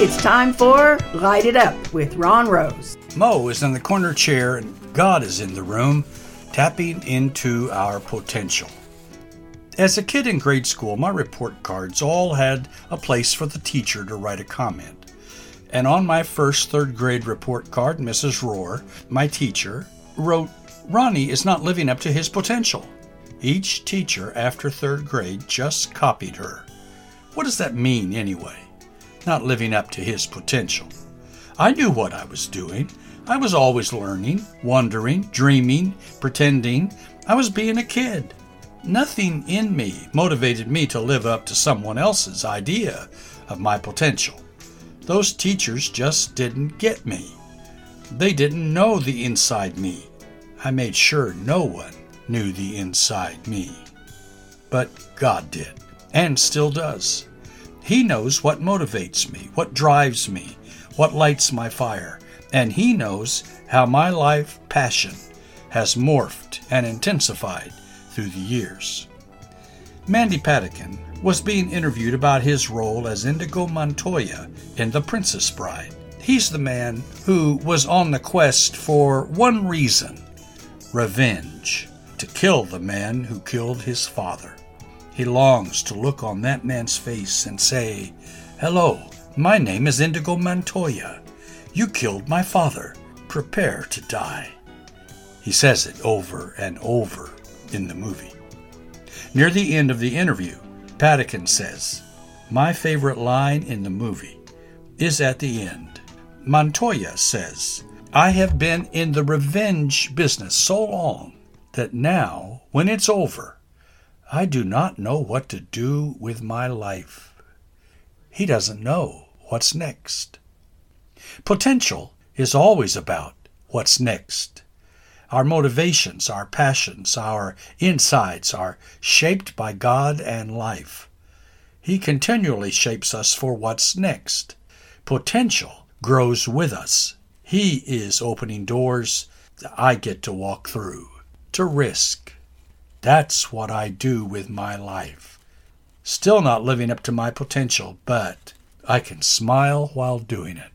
It's time for Light It Up with Ron Rose. Mo is in the corner chair and God is in the room, tapping into our potential. As a kid in grade school, my report cards all had a place for the teacher to write a comment. And on my first third grade report card, Mrs. Rohr, my teacher, wrote, Ronnie is not living up to his potential. Each teacher after third grade just copied her. What does that mean anyway? Not living up to his potential. I knew what I was doing. I was always learning, wondering, dreaming, pretending. I was being a kid. Nothing in me motivated me to live up to someone else's idea of my potential. Those teachers just didn't get me. They didn't know the inside me. I made sure no one knew the inside me. But God did, and still does. He knows what motivates me, what drives me, what lights my fire, and He knows how my life passion has morphed and intensified through the years. Mandy Patinkin was being interviewed about his role as Inigo Montoya in The Princess Bride. He's the man who was on the quest for one reason revenge to kill the man who killed his father. He longs to look on that man's face and say, Hello, my name is Inigo Montoya. You killed my father. Prepare to die. He says it over and over in the movie. Near the end of the interview, Patinkin says, My favorite line in the movie is at the end. Montoya says, I have been in the revenge business so long that now, when it's over, I do not know what to do with my life. He doesn't know what's next. Potential is always about what's next. Our motivations, our passions, our insides are shaped by God and life. He continually shapes us for what's next. Potential grows with us. He is opening doors that I get to walk through, to risk. That's what I do with my life. Still not living up to my potential, but I can smile while doing it.